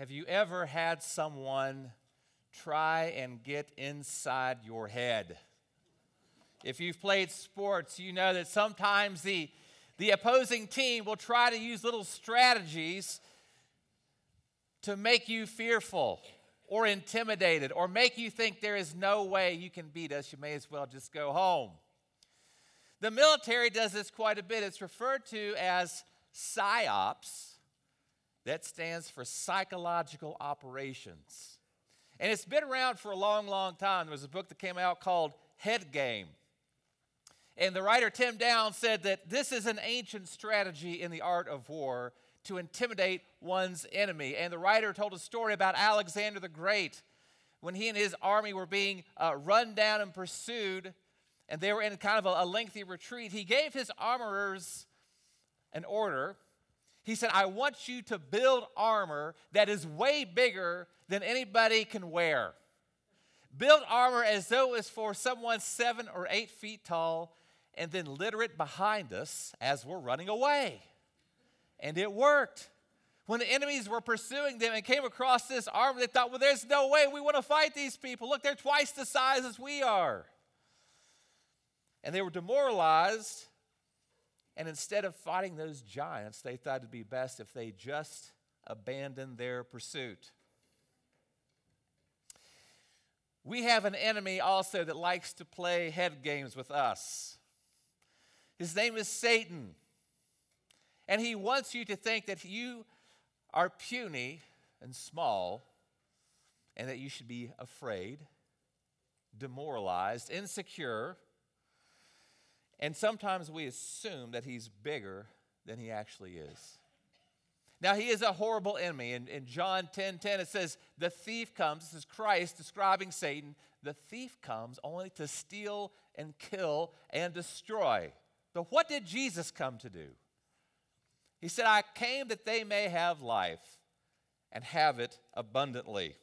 Have you ever had someone try and get inside your head? If you've played sports, you know that sometimes the, the opposing team will try to use little strategies to make you fearful or intimidated or make you think there is no way you can beat us. You may as well just go home. The military does this quite a bit. It's referred to as PSYOPs that stands for psychological operations. And it's been around for a long, long time. There was a book that came out called Head Game. And the writer Tim Down said that this is an ancient strategy in the art of war to intimidate one's enemy. And the writer told a story about Alexander the Great when he and his army were being uh, run down and pursued, and they were in kind of a, a lengthy retreat. He gave his armorers an order he said, I want you to build armor that is way bigger than anybody can wear. Build armor as though it was for someone seven or eight feet tall, and then litter it behind us as we're running away. And it worked. When the enemies were pursuing them and came across this armor, they thought, well, there's no way we want to fight these people. Look, they're twice the size as we are. And they were demoralized and instead of fighting those giants, they thought it'd be best if they just abandoned their pursuit. We have an enemy also that likes to play head games with us. His name is Satan. And he wants you to think that you are puny and small and that you should be afraid, demoralized, insecure and sometimes we assume that he's bigger than he actually is. Now, he is a horrible enemy. In, in John 10 10, it says, The thief comes, this is Christ describing Satan. The thief comes only to steal and kill and destroy. But what did Jesus come to do? He said, I came that they may have life and have it abundantly.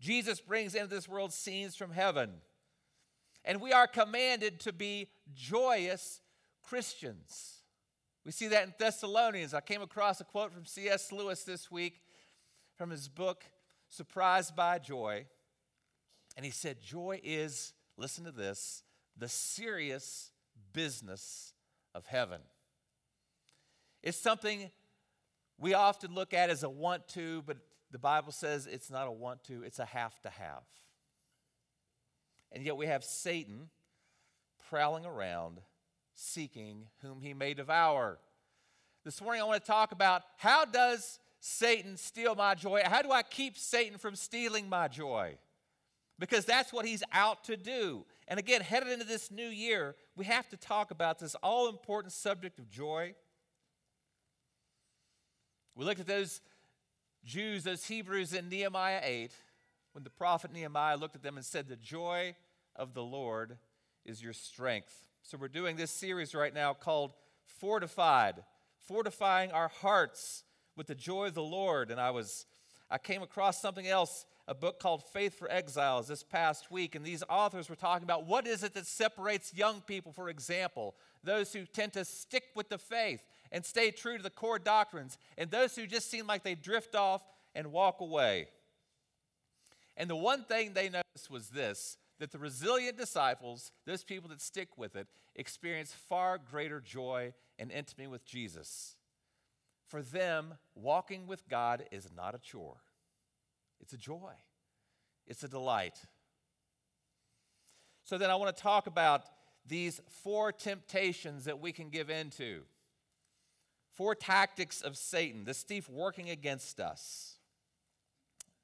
Jesus brings into this world scenes from heaven and we are commanded to be joyous Christians. We see that in Thessalonians. I came across a quote from C.S. Lewis this week from his book, Surprised by Joy. And he said, Joy is, listen to this, the serious business of heaven. It's something we often look at as a want to, but the Bible says it's not a want to, it's a have to have. And yet we have Satan prowling around seeking whom he may devour. This morning I want to talk about how does Satan steal my joy? How do I keep Satan from stealing my joy? Because that's what he's out to do. And again, headed into this new year, we have to talk about this all important subject of joy. We looked at those Jews, those Hebrews in Nehemiah 8 when the prophet Nehemiah looked at them and said, The joy of the Lord is your strength. So we're doing this series right now called Fortified, fortifying our hearts with the joy of the Lord. And I was I came across something else, a book called Faith for Exiles this past week, and these authors were talking about what is it that separates young people, for example, those who tend to stick with the faith and stay true to the core doctrines, and those who just seem like they drift off and walk away. And the one thing they noticed was this that the resilient disciples, those people that stick with it, experience far greater joy and intimacy with Jesus. For them, walking with God is not a chore, it's a joy, it's a delight. So then I want to talk about these four temptations that we can give into. Four tactics of Satan, this thief working against us.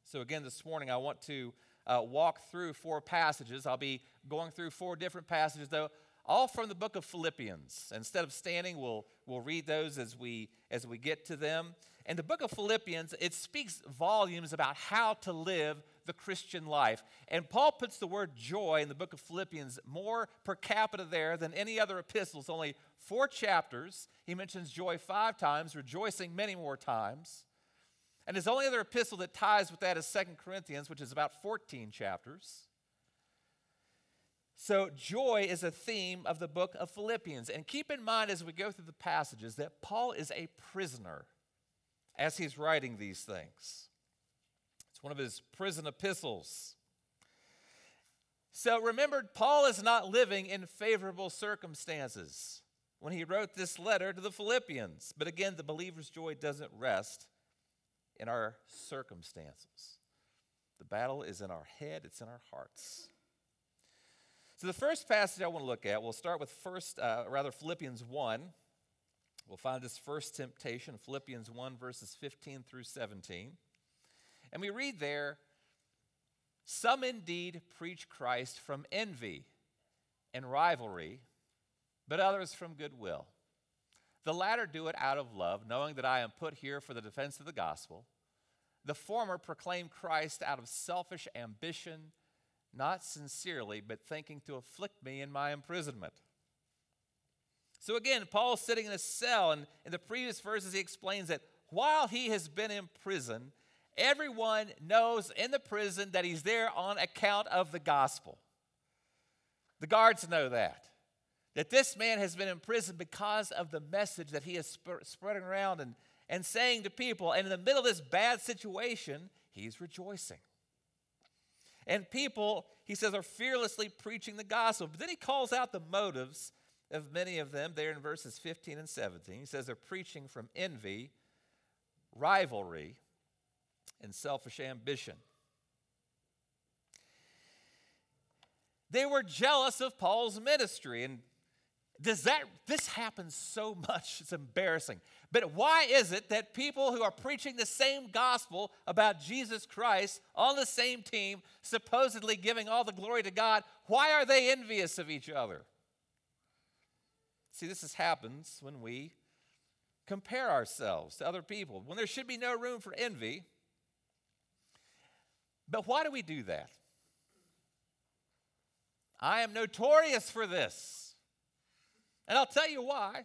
So, again, this morning I want to uh, walk through four passages. I'll be going through four different passages, though, all from the book of Philippians. Instead of standing, we'll, we'll read those as we, as we get to them. And the book of Philippians, it speaks volumes about how to live the Christian life. And Paul puts the word joy in the book of Philippians more per capita there than any other epistles. Only four chapters. He mentions joy five times, rejoicing many more times. And his only other epistle that ties with that is Second Corinthians, which is about 14 chapters. So, joy is a theme of the book of Philippians. And keep in mind as we go through the passages that Paul is a prisoner. as he's writing these things. It's one of his prison epistles. So remember, Paul is not living in favorable circumstances when he wrote this letter to the Philippians. But again, the believer's joy doesn't rest in our circumstances. The battle is in our head, it's in our hearts. So the first passage I want to look at, we'll start with first, uh, rather Philippians 1. We'll find this first temptation, Philippians 1, verses 15 through 17. And we read there, some indeed preach Christ from envy and rivalry, but others from goodwill. The latter do it out of love, knowing that I am put here for the defense of the gospel. The former proclaim Christ out of selfish ambition, not sincerely, but thinking to afflict me in my imprisonment. So again, Paul's sitting in a cell, and in the previous verses, he explains that while he has been in prison, everyone knows in the prison that he's there on account of the gospel. The guards know that that this man has been in prison because of the message that he is sp- spreading around and, and saying to people. And in the middle of this bad situation, he's rejoicing. And people, he says, are fearlessly preaching the gospel. But then he calls out the motives of many of them there in verses 15 and 17. He says they're preaching from envy, rivalry, and selfish ambition. They were jealous of Paul's ministry, and does that this happens so much it's embarrassing. But why is it that people who are preaching the same gospel about jesus christ on the same team supposedly giving all the glory to god why are they envious of each other? See this is, happens when we compare ourselves to other people when there should be no room for envy. But why do we do that? I am notorious for this and I'll tell you why.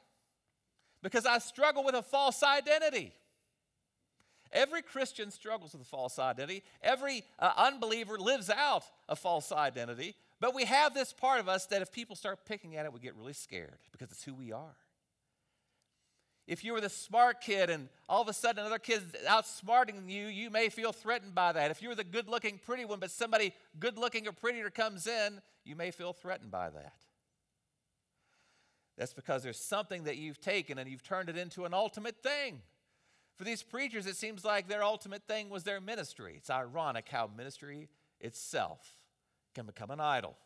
Because I struggle with a false identity. Every Christian struggles with a false identity. Every uh, unbeliever lives out a false identity. But we have this part of us that if people start picking at it, we get really scared because it's who we are. If you were the smart kid and all of a sudden another kid's outsmarting you, you may feel threatened by that. If you were the good looking, pretty one, but somebody good looking or prettier comes in, you may feel threatened by that. That's because there's something that you've taken and you've turned it into an ultimate thing. For these preachers, it seems like their ultimate thing was their ministry. It's ironic how ministry itself can become an idol.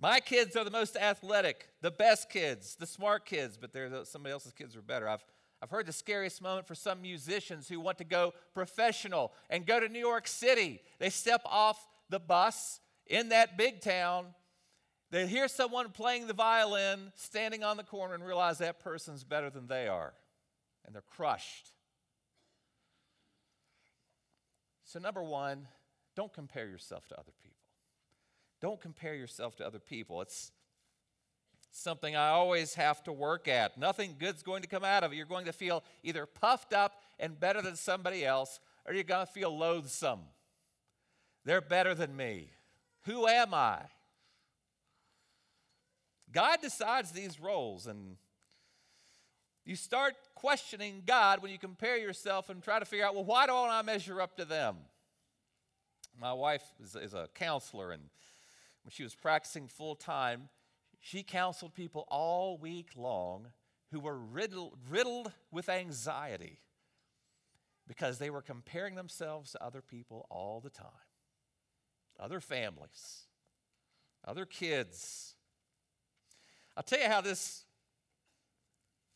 My kids are the most athletic, the best kids, the smart kids, but they're somebody else's kids are better. I've, I've heard the scariest moment for some musicians who want to go professional and go to New York City. They step off the bus in that big town, they hear someone playing the violin standing on the corner and realize that person's better than they are. And they're crushed. So, number one, don't compare yourself to other people. Don't compare yourself to other people. It's something I always have to work at. Nothing good's going to come out of it. You're going to feel either puffed up and better than somebody else, or you're going to feel loathsome. They're better than me. Who am I? God decides these roles, and you start questioning God when you compare yourself and try to figure out, well, why don't I measure up to them? My wife is, is a counselor, and when she was practicing full time, she counseled people all week long who were riddled, riddled with anxiety because they were comparing themselves to other people all the time other families, other kids. I'll tell you how this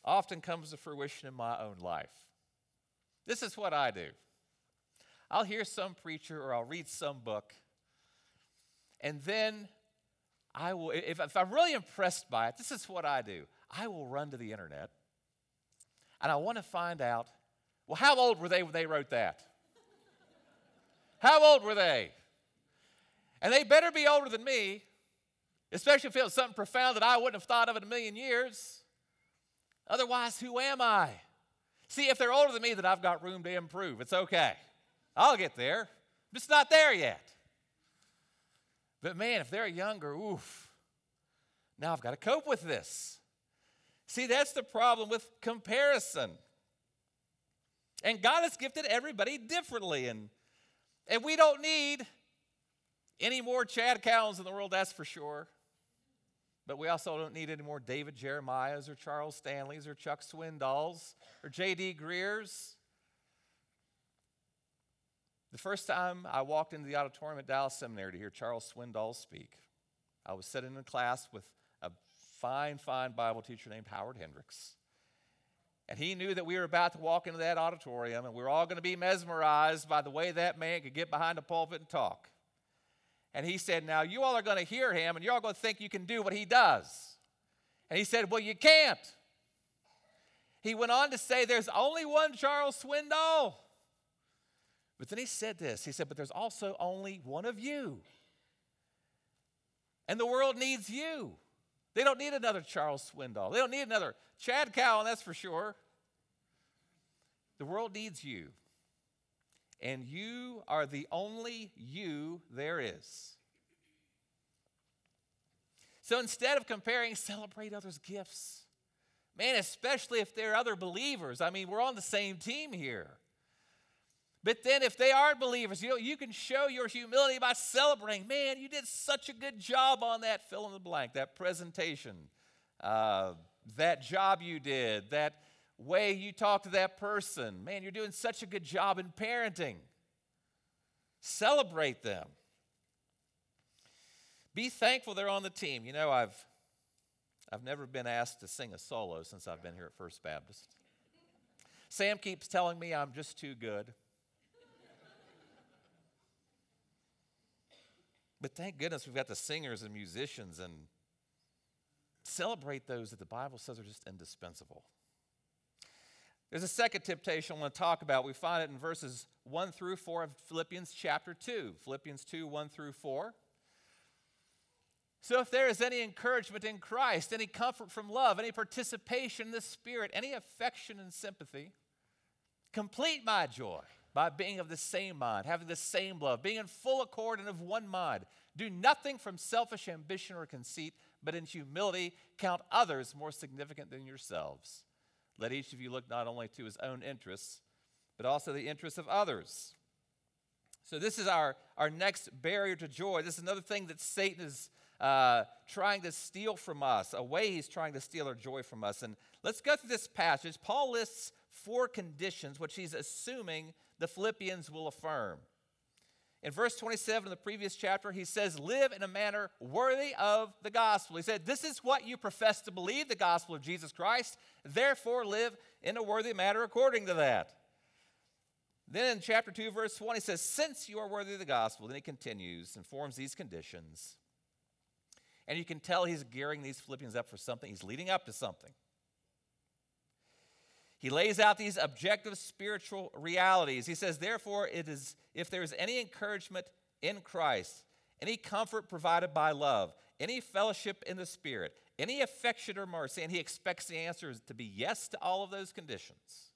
often comes to fruition in my own life. This is what I do I'll hear some preacher or I'll read some book, and then I will, if, if I'm really impressed by it, this is what I do. I will run to the internet and I want to find out well, how old were they when they wrote that? How old were they? And they better be older than me, especially if it was something profound that I wouldn't have thought of in a million years. Otherwise, who am I? See, if they're older than me, then I've got room to improve. It's okay. I'll get there. I'm just not there yet. But man, if they're younger, oof, now I've got to cope with this. See, that's the problem with comparison. And God has gifted everybody differently. And, and we don't need any more Chad Cowens in the world, that's for sure. But we also don't need any more David Jeremiahs or Charles Stanleys or Chuck Swindolls or J.D. Greers. The first time I walked into the auditorium at Dallas Seminary to hear Charles Swindoll speak, I was sitting in a class with a fine, fine Bible teacher named Howard Hendricks. And he knew that we were about to walk into that auditorium and we were all going to be mesmerized by the way that man could get behind a pulpit and talk. And he said, Now you all are going to hear him and you're all going to think you can do what he does. And he said, Well, you can't. He went on to say, There's only one Charles Swindoll. But then he said this He said, But there's also only one of you. And the world needs you. They don't need another Charles Swindoll. They don't need another Chad Cowan, that's for sure. The world needs you. And you are the only you there is. So instead of comparing, celebrate others' gifts. Man, especially if they're other believers. I mean, we're on the same team here. But then, if they aren't believers, you know, you can show your humility by celebrating. Man, you did such a good job on that fill in the blank, that presentation, uh, that job you did, that way you talk to that person. Man, you're doing such a good job in parenting. Celebrate them. Be thankful they're on the team. You know, I've I've never been asked to sing a solo since I've been here at First Baptist. Sam keeps telling me I'm just too good. But thank goodness we've got the singers and musicians and celebrate those that the Bible says are just indispensable. There's a second temptation I want to talk about. We find it in verses 1 through 4 of Philippians chapter 2. Philippians 2, 1 through 4. So, if there is any encouragement in Christ, any comfort from love, any participation in the Spirit, any affection and sympathy, complete my joy by being of the same mind, having the same love, being in full accord and of one mind. Do nothing from selfish ambition or conceit, but in humility count others more significant than yourselves. Let each of you look not only to his own interests, but also the interests of others. So, this is our, our next barrier to joy. This is another thing that Satan is uh, trying to steal from us, a way he's trying to steal our joy from us. And let's go through this passage. Paul lists four conditions which he's assuming the Philippians will affirm. In verse 27 of the previous chapter, he says, Live in a manner worthy of the gospel. He said, This is what you profess to believe, the gospel of Jesus Christ. Therefore, live in a worthy manner according to that. Then in chapter 2, verse 1, he says, Since you are worthy of the gospel, then he continues and forms these conditions. And you can tell he's gearing these Philippians up for something, he's leading up to something. He lays out these objective spiritual realities. He says, therefore, it is if there is any encouragement in Christ, any comfort provided by love, any fellowship in the Spirit, any affection or mercy, and he expects the answer to be yes to all of those conditions.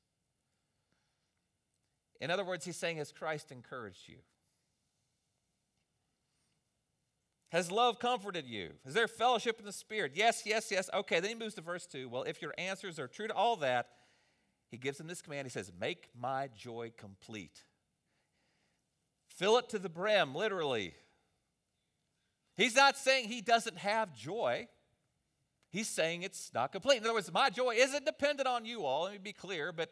In other words, he's saying, Has Christ encouraged you? Has love comforted you? Is there fellowship in the Spirit? Yes, yes, yes. Okay, then he moves to verse 2. Well, if your answers are true to all that, he gives them this command. He says, Make my joy complete. Fill it to the brim, literally. He's not saying he doesn't have joy. He's saying it's not complete. In other words, my joy isn't dependent on you all. Let me be clear, but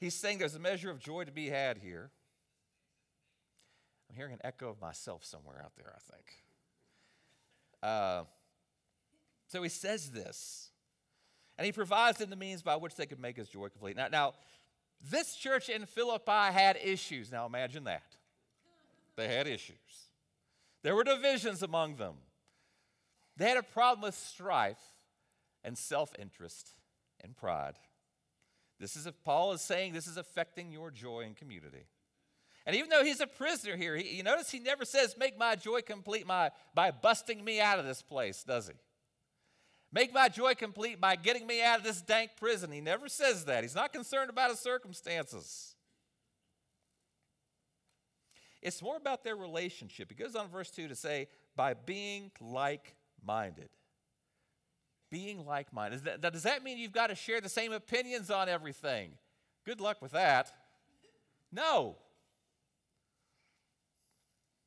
he's saying there's a measure of joy to be had here. I'm hearing an echo of myself somewhere out there, I think. Uh, so he says this. And he provides them the means by which they could make his joy complete. Now, now, this church in Philippi had issues. Now imagine that. They had issues. There were divisions among them. They had a problem with strife and self interest and pride. This is, if Paul is saying, this is affecting your joy and community. And even though he's a prisoner here, he, you notice he never says, Make my joy complete my, by busting me out of this place, does he? Make my joy complete by getting me out of this dank prison. He never says that. He's not concerned about his circumstances. It's more about their relationship. He goes on verse 2 to say, by being like minded. being like minded. Does that mean you've got to share the same opinions on everything? Good luck with that. No.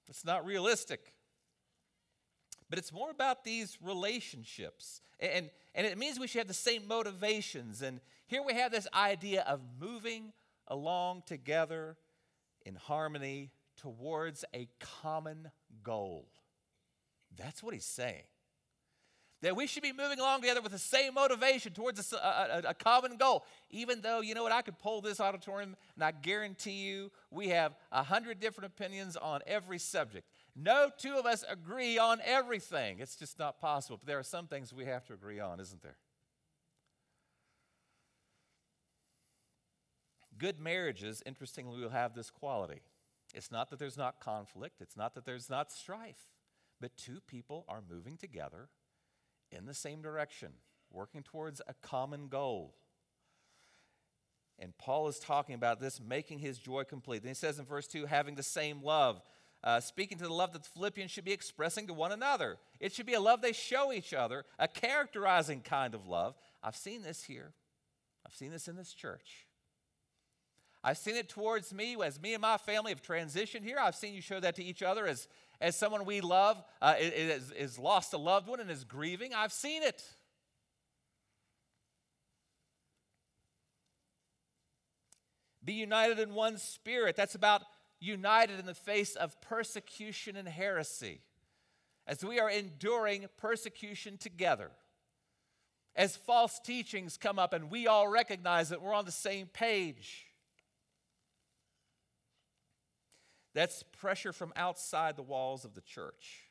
It's not realistic. But it's more about these relationships. And, and it means we should have the same motivations. And here we have this idea of moving along together in harmony towards a common goal. That's what he's saying. That we should be moving along together with the same motivation towards a, a, a, common goal. Even though, you know what, I could pull this auditorium and I guarantee you we have a hundred different opinions on every subject. No two of us agree on everything. It's just not possible. But there are some things we have to agree on, isn't there? Good marriages, interestingly, will have this quality. It's not that there's not conflict, it's not that there's not strife, but two people are moving together in the same direction, working towards a common goal. And Paul is talking about this, making his joy complete. Then he says in verse 2 having the same love. Uh, speaking to the love that the Philippians should be expressing to one another. It should be a love they show each other, a characterizing kind of love. I've seen this here. I've seen this in this church. I've seen it towards me as me and my family have transitioned here. I've seen you show that to each other as, as someone we love uh, is, is lost a loved one and is grieving. I've seen it. Be united in one spirit. That's about united in the face of persecution and heresy. As we are enduring persecution together. As false teachings come up and we all recognize that we're on the same page. That's pressure from outside the walls of the church.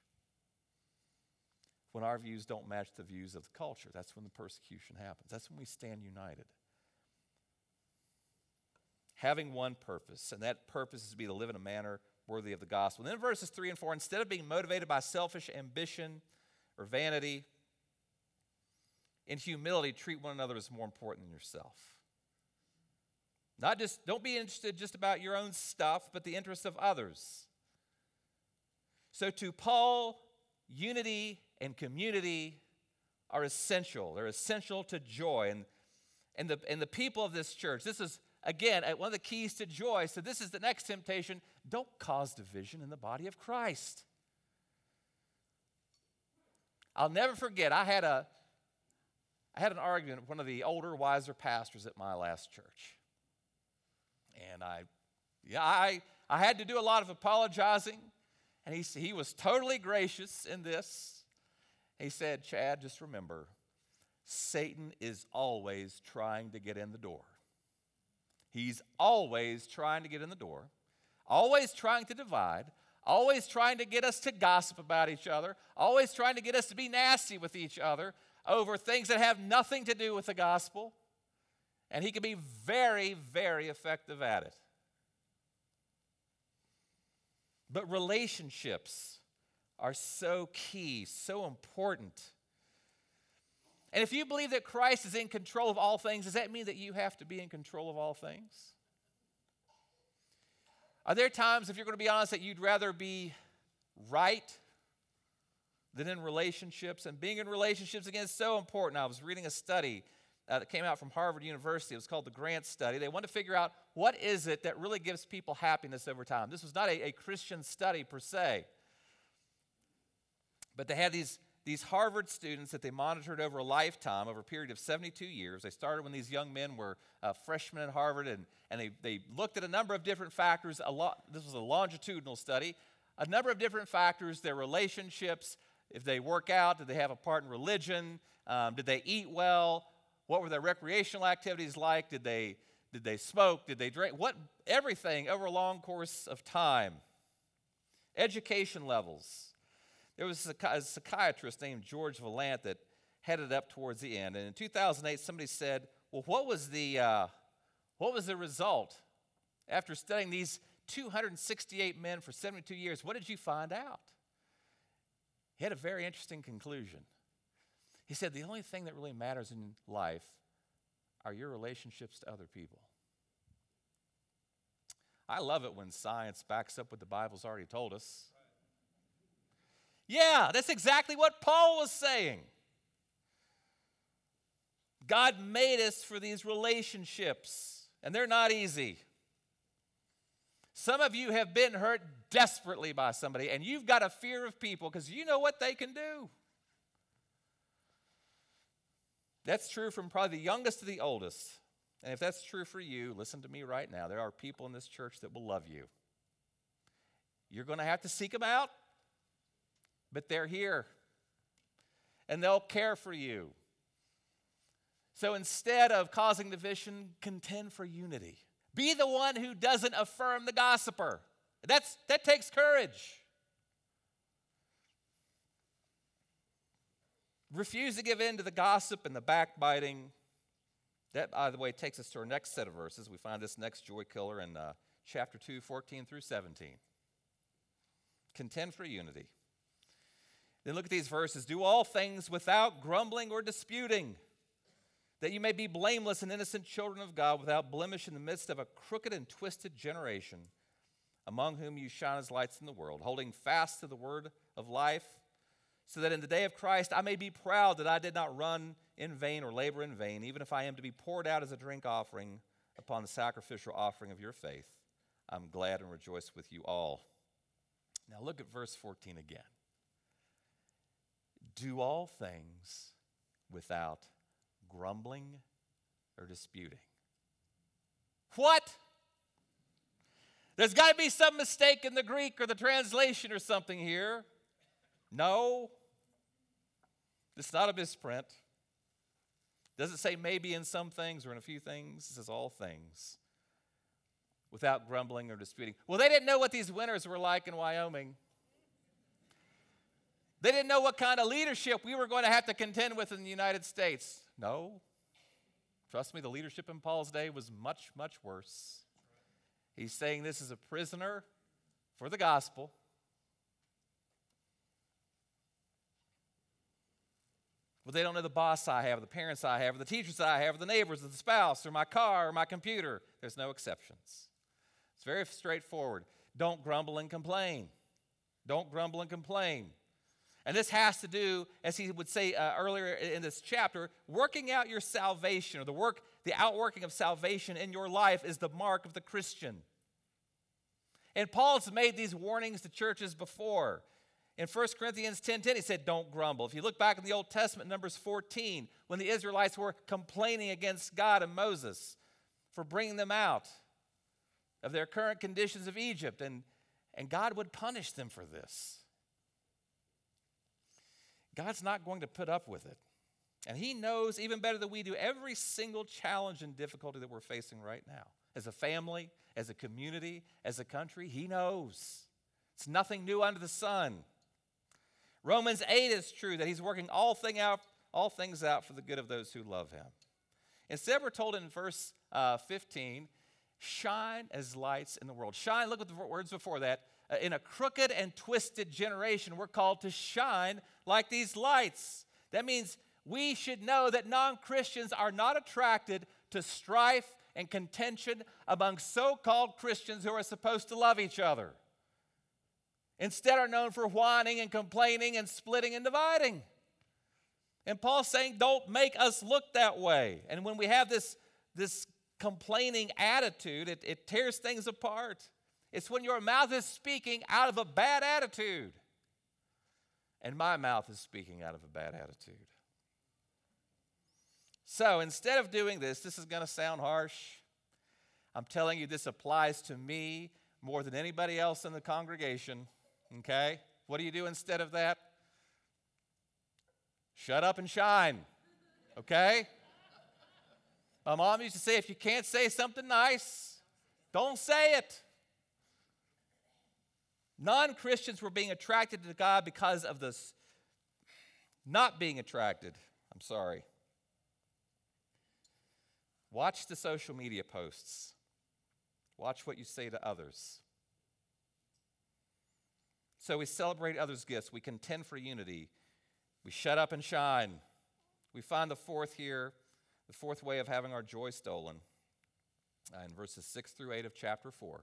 When our views don't match the views of the culture, that's when the persecution happens. That's when we stand united. Having one purpose, and that purpose is to be to live in a manner worthy of the gospel. And then verses 3 and 4, instead of being motivated by selfish ambition or vanity, in humility, treat one another as more important than yourself. Not just, don't be interested just about your own stuff, but the interests of others. So to Paul, unity and community are essential. They're essential to joy. And, and, the, and the people of this church, this is, again, one of the keys to joy. So this is the next temptation. Don't cause division in the body of Christ. I'll never forget, I had a, I had an argument with one of the older, wiser pastors at my last church. And I, yeah, I, I had to do a lot of apologizing. And he, he was totally gracious in this. He said, Chad, just remember, Satan is always trying to get in the door. He's always trying to get in the door, always trying to divide, always trying to get us to gossip about each other, always trying to get us to be nasty with each other over things that have nothing to do with the gospel. And he can be very, very effective at it. But relationships are so key, so important. And if you believe that Christ is in control of all things, does that mean that you have to be in control of all things? Are there times, if you're going to be honest, that you'd rather be right than in relationships? And being in relationships, again, is so important. I was reading a study uh, that came out from Harvard University. It was called the Grant Study. They wanted to figure out what is it that really gives people happiness over time. This was not a, a Christian study per se, but they had these, these Harvard students that they monitored over a lifetime, over a period of 72 years. They started when these young men were uh, freshmen at Harvard, and, and they, they looked at a number of different factors. A lot, this was a longitudinal study, a number of different factors, their relationships, if they work out, did they have a part in religion, um, did they eat well, what were their recreational activities like? Did they, did they smoke? Did they drink? What, everything over a long course of time. Education levels. There was a psychiatrist named George Vaillant that headed up towards the end. And in 2008, somebody said, Well, what was the, uh, what was the result? After studying these 268 men for 72 years, what did you find out? He had a very interesting conclusion. He said, The only thing that really matters in life are your relationships to other people. I love it when science backs up what the Bible's already told us. Yeah, that's exactly what Paul was saying. God made us for these relationships, and they're not easy. Some of you have been hurt desperately by somebody, and you've got a fear of people because you know what they can do. That's true from probably the youngest to the oldest. And if that's true for you, listen to me right now. There are people in this church that will love you. You're going to have to seek them out, but they're here and they'll care for you. So instead of causing division, contend for unity. Be the one who doesn't affirm the gossiper. That's, that takes courage. Refuse to give in to the gossip and the backbiting. That, by the way, takes us to our next set of verses. We find this next joy killer in uh, chapter 2, 14 through 17. Contend for unity. Then look at these verses. Do all things without grumbling or disputing, that you may be blameless and innocent children of God without blemish in the midst of a crooked and twisted generation, among whom you shine as lights in the world, holding fast to the word of life, so that in the day of Christ I may be proud that I did not run in vain or labor in vain, even if I am to be poured out as a drink offering upon the sacrificial offering of your faith. I'm glad and rejoice with you all. Now look at verse 14 again do all things without grumbling or disputing. What? There's got to be some mistake in the Greek or the translation or something here. No. It's not a misprint. Does it say maybe in some things or in a few things? It says all things without grumbling or disputing. Well, they didn't know what these winters were like in Wyoming. They didn't know what kind of leadership we were going to have to contend with in the United States. No. Trust me, the leadership in Paul's day was much, much worse. He's saying this is a prisoner for the gospel. Well, they don't know the boss I have, the parents I have, the teachers I have, the neighbors, the spouse, or my car, or my computer. There's no exceptions. It's very straightforward. Don't grumble and complain. Don't grumble and complain. And this has to do, as he would say uh, earlier in this chapter, working out your salvation or the work, the outworking of salvation in your life is the mark of the Christian. And Paul's made these warnings to churches before. In 1 Corinthians 10:10, 10, 10, he said, Don't grumble. If you look back in the Old Testament, Numbers 14, when the Israelites were complaining against God and Moses for bringing them out of their current conditions of Egypt, and, and God would punish them for this. God's not going to put up with it. And He knows even better than we do every single challenge and difficulty that we're facing right now. As a family, as a community, as a country, He knows. It's nothing new under the sun. Romans 8 is true that He's working all, thing out, all things out for the good of those who love Him. Instead, we're told in verse uh, 15, shine as lights in the world. Shine, look at the words before that. Uh, in a crooked and twisted generation, we're called to shine like these lights. That means we should know that non Christians are not attracted to strife and contention among so called Christians who are supposed to love each other. Instead, are known for whining and complaining and splitting and dividing. And Paul's saying, don't make us look that way. And when we have this, this complaining attitude, it, it tears things apart. It's when your mouth is speaking out of a bad attitude. And my mouth is speaking out of a bad attitude. So instead of doing this, this is going to sound harsh. I'm telling you, this applies to me more than anybody else in the congregation. Okay? What do you do instead of that? Shut up and shine. Okay? My mom used to say if you can't say something nice, don't say it. Non Christians were being attracted to God because of this not being attracted. I'm sorry. Watch the social media posts, watch what you say to others. So we celebrate others' gifts, we contend for unity, we shut up and shine. We find the fourth here, the fourth way of having our joy stolen, uh, in verses 6 through 8 of chapter 4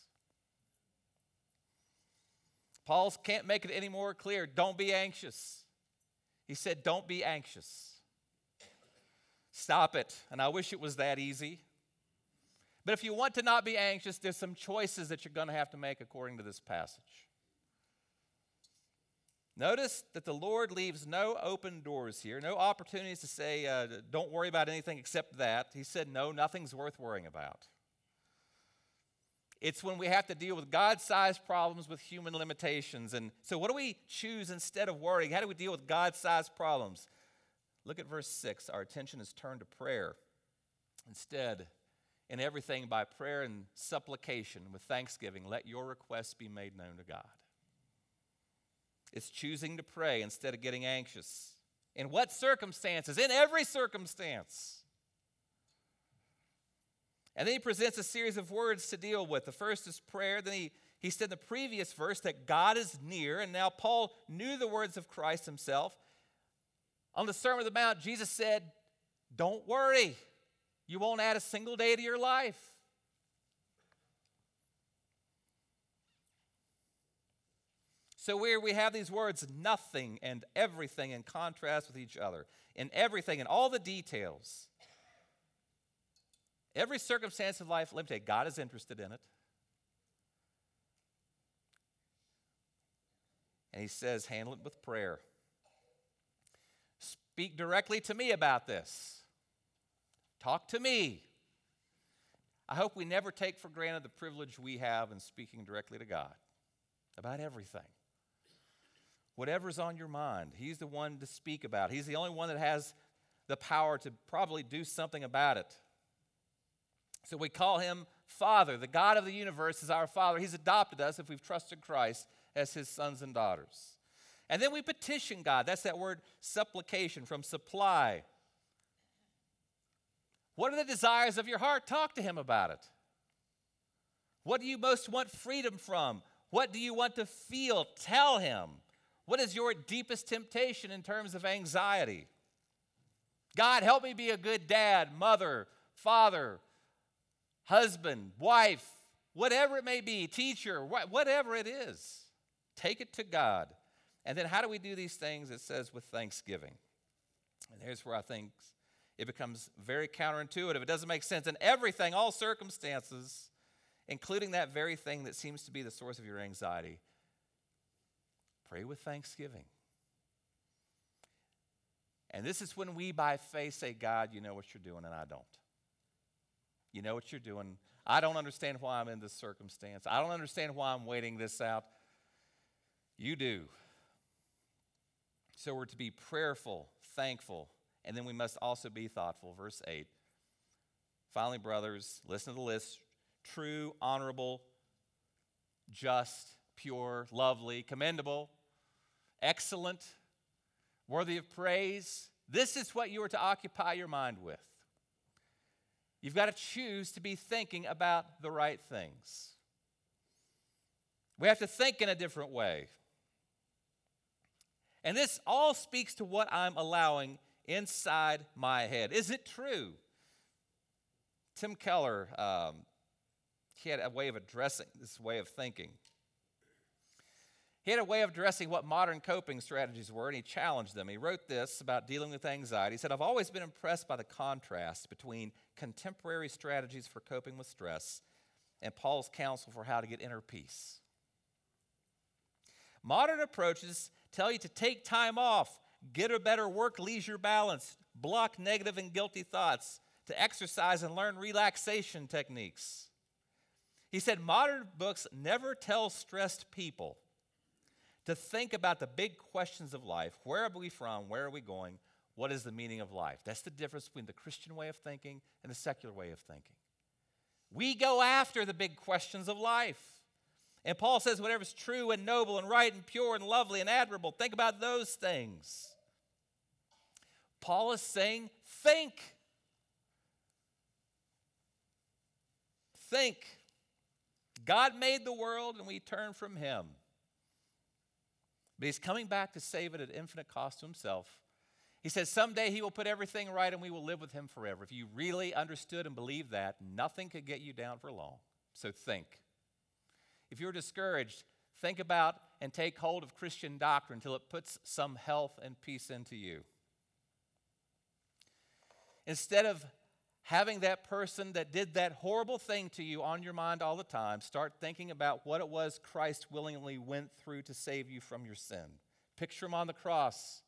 Paul can't make it any more clear. Don't be anxious. He said, Don't be anxious. Stop it. And I wish it was that easy. But if you want to not be anxious, there's some choices that you're going to have to make according to this passage. Notice that the Lord leaves no open doors here, no opportunities to say, uh, don't worry about anything except that. He said, no, nothing's worth worrying about. It's when we have to deal with God sized problems with human limitations. And so, what do we choose instead of worrying? How do we deal with God sized problems? Look at verse 6. Our attention is turned to prayer. Instead, in everything by prayer and supplication with thanksgiving, let your requests be made known to God. It's choosing to pray instead of getting anxious. In what circumstances? In every circumstance. And then he presents a series of words to deal with. The first is prayer. Then he, he said in the previous verse that God is near. And now Paul knew the words of Christ himself. On the Sermon on the Mount, Jesus said, Don't worry, you won't add a single day to your life. So, where we have these words, nothing and everything in contrast with each other, in everything, in all the details. Every circumstance of life, let me tell you, God is interested in it. And He says, handle it with prayer. Speak directly to me about this. Talk to me. I hope we never take for granted the privilege we have in speaking directly to God about everything. Whatever's on your mind, He's the one to speak about. He's the only one that has the power to probably do something about it. So we call him Father. The God of the universe is our Father. He's adopted us if we've trusted Christ as his sons and daughters. And then we petition God. That's that word supplication from supply. What are the desires of your heart? Talk to him about it. What do you most want freedom from? What do you want to feel? Tell him. What is your deepest temptation in terms of anxiety? God, help me be a good dad, mother, father, husband, wife, whatever it may be, teacher, whatever it is. Take it to God. And then how do we do these things? It says with thanksgiving. And here's where I think it becomes very counterintuitive. It doesn't make sense in everything, all circumstances, including that very thing that seems to be the source of your anxiety. Pray with thanksgiving. And this is when we, by faith, say, God, you know what you're doing, and I don't. You know what you're doing. I don't understand why I'm in this circumstance. I don't understand why I'm waiting this out. You do. So we're to be prayerful, thankful, and then we must also be thoughtful. Verse 8. Finally, brothers, listen to the list true, honorable, just, pure, lovely, commendable, excellent, worthy of praise. This is what you are to occupy your mind with. You've got to choose to be thinking about the right things. We have to think in a different way. And this all speaks to what I'm allowing inside my head. Is it true? Tim Keller, um, he had a way of addressing this way of thinking. He had a way of addressing what modern coping strategies were, and he challenged them. He wrote this about dealing with anxiety. He said, I've always been impressed by the contrast between contemporary strategies for coping with stress and Paul's counsel for how to get inner peace. Modern approaches tell you to take time off, get a better work leisure balance, block negative and guilty thoughts, to exercise and learn relaxation techniques. He said, modern books never tell stressed people to think about the big questions of life where are we from? Where are we going? What is the meaning of life? That's the difference between the Christian way of thinking and the secular way of thinking. We go after the big questions of life. And Paul says, whatever's true and noble and right and pure and lovely and admirable, think about those things. Paul is saying, think. Think. God made the world and we turn from him. But he's coming back to save it at infinite cost to himself. He says someday he will put everything right and we will live with him forever. If you really understood and believed that, nothing could get you down for long. So think. If you're discouraged, think about and take hold of Christian doctrine until it puts some health and peace into you. Instead of having that person that did that horrible thing to you on your mind all the time, start thinking about what it was Christ willingly went through to save you from your sin. Picture him on the cross.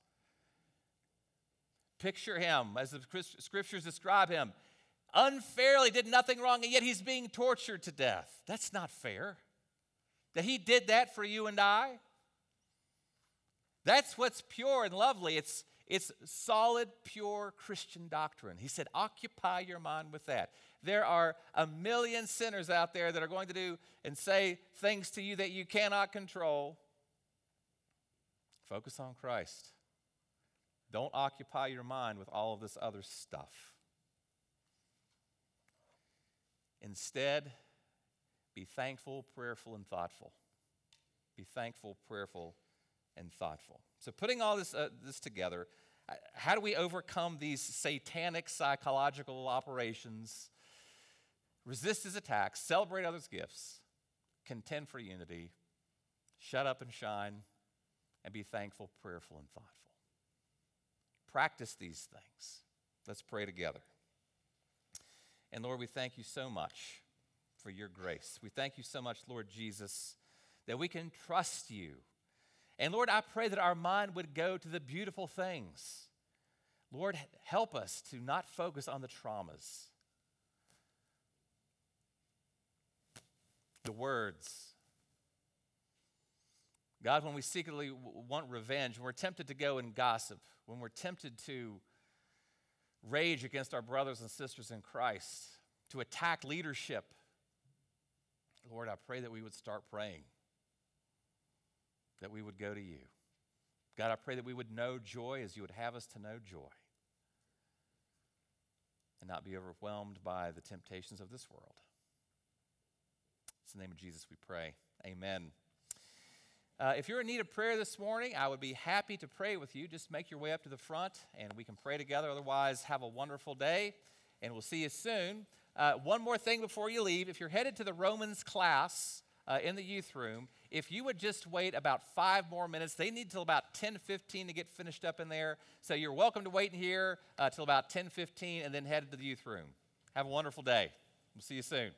Picture him, as the scriptures describe him, unfairly did nothing wrong, and yet he's being tortured to death. That's not fair. That he did that for you and I. That's what's pure and lovely. It's, it's solid, pure Christian doctrine. He said, occupy your mind with that. There are a million sinners out there that are going to do and say things to you that you cannot control. Focus on Christ. Don't occupy your mind with all of this other stuff. Instead, be thankful, prayerful, and thoughtful. Be thankful, prayerful, and thoughtful. So, putting all this, uh, this together, uh, how do we overcome these satanic psychological operations? Resist his attacks, celebrate others' gifts, contend for unity, shut up and shine, and be thankful, prayerful, and thoughtful. Practice these things. Let's pray together. And Lord, we thank you so much for your grace. We thank you so much, Lord Jesus, that we can trust you and Lord, I pray that our mind would go to the beautiful things. Lord, help us to not focus on the traumas, the words. God, when we secretly want revenge, when we're tempted to go and gossip, when we're tempted to rage against our brothers and sisters in Christ, to attack leadership, Lord, I pray that we would start praying that we would go to you. God, I pray that we would know joy as you would have us to know joy and not be overwhelmed by the temptations of this world. It's in the name of Jesus we pray. Amen. Uh, if you're in need of prayer this morning, I would be happy to pray with you. Just make your way up to the front and we can pray together. Otherwise, have a wonderful day and we'll see you soon. Uh, one more thing before you leave. If you're headed to the Romans class uh, in the youth room, if you would just wait about five more minutes, they need till about 10:15 to get finished up in there. So you're welcome to wait in here uh, till about 10:15 and then head to the youth room. Have a wonderful day. We'll see you soon.